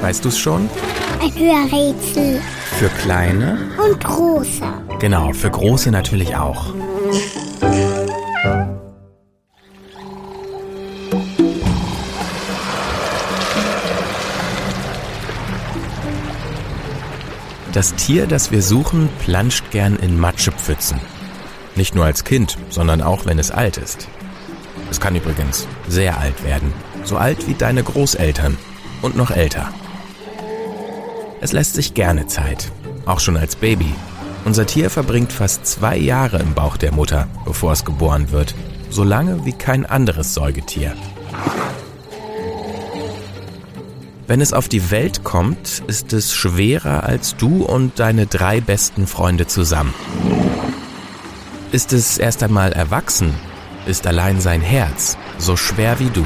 Weißt du es schon? Ein Hörrätsel. Für kleine? Und große. Genau, für große natürlich auch. Das Tier, das wir suchen, planscht gern in Matschepfützen. Nicht nur als Kind, sondern auch wenn es alt ist. Es kann übrigens sehr alt werden. So alt wie deine Großeltern und noch älter. Es lässt sich gerne Zeit, auch schon als Baby. Unser Tier verbringt fast zwei Jahre im Bauch der Mutter, bevor es geboren wird. So lange wie kein anderes Säugetier. Wenn es auf die Welt kommt, ist es schwerer als du und deine drei besten Freunde zusammen. Ist es erst einmal erwachsen, ist allein sein Herz so schwer wie du.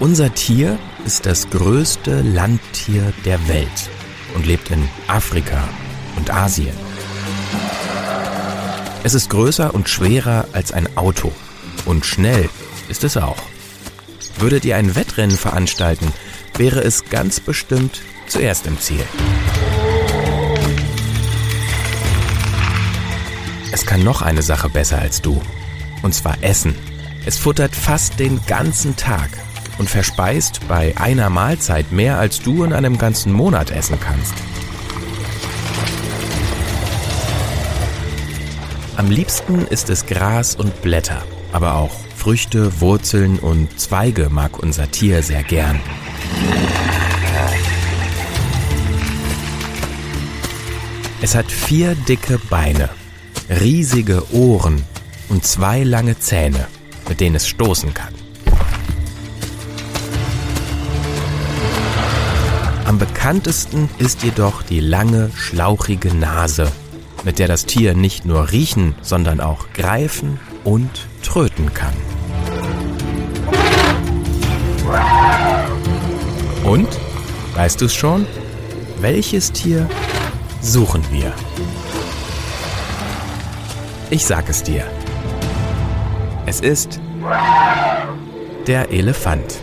Unser Tier ist das größte Landtier der Welt und lebt in Afrika und Asien. Es ist größer und schwerer als ein Auto und schnell ist es auch. Würdet ihr ein Wettrennen veranstalten, wäre es ganz bestimmt zuerst im Ziel. Es kann noch eine Sache besser als du. Und zwar Essen. Es futtert fast den ganzen Tag und verspeist bei einer Mahlzeit mehr, als du in einem ganzen Monat essen kannst. Am liebsten ist es Gras und Blätter, aber auch Früchte, Wurzeln und Zweige mag unser Tier sehr gern. Es hat vier dicke Beine, riesige Ohren und zwei lange Zähne, mit denen es stoßen kann. Am bekanntesten ist jedoch die lange, schlauchige Nase, mit der das Tier nicht nur riechen, sondern auch greifen und tröten kann. Und? Weißt du es schon? Welches Tier suchen wir? Ich sag es dir. Es ist der Elefant.